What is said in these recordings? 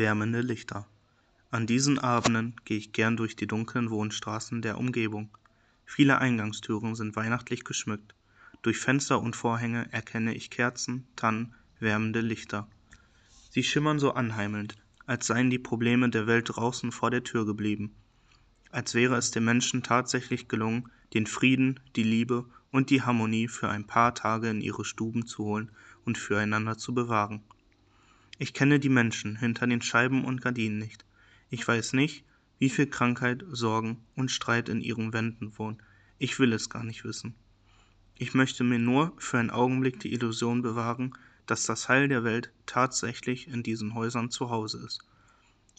Wärmende Lichter. An diesen Abenden gehe ich gern durch die dunklen Wohnstraßen der Umgebung. Viele Eingangstüren sind weihnachtlich geschmückt. Durch Fenster und Vorhänge erkenne ich Kerzen, Tannen, wärmende Lichter. Sie schimmern so anheimelnd, als seien die Probleme der Welt draußen vor der Tür geblieben. Als wäre es den Menschen tatsächlich gelungen, den Frieden, die Liebe und die Harmonie für ein paar Tage in ihre Stuben zu holen und füreinander zu bewahren. Ich kenne die Menschen hinter den Scheiben und Gardinen nicht. Ich weiß nicht, wie viel Krankheit, Sorgen und Streit in ihren Wänden wohnen. Ich will es gar nicht wissen. Ich möchte mir nur für einen Augenblick die Illusion bewahren, dass das Heil der Welt tatsächlich in diesen Häusern zu Hause ist.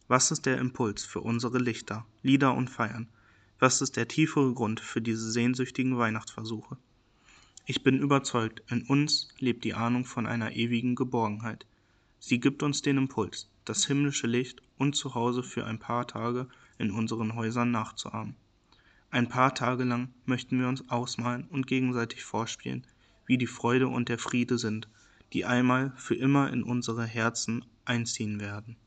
Was ist der Impuls für unsere Lichter, Lieder und Feiern? Was ist der tiefere Grund für diese sehnsüchtigen Weihnachtsversuche? Ich bin überzeugt, in uns lebt die Ahnung von einer ewigen Geborgenheit. Sie gibt uns den Impuls, das himmlische Licht und zu Hause für ein paar Tage in unseren Häusern nachzuahmen. Ein paar Tage lang möchten wir uns ausmalen und gegenseitig vorspielen, wie die Freude und der Friede sind, die einmal für immer in unsere Herzen einziehen werden.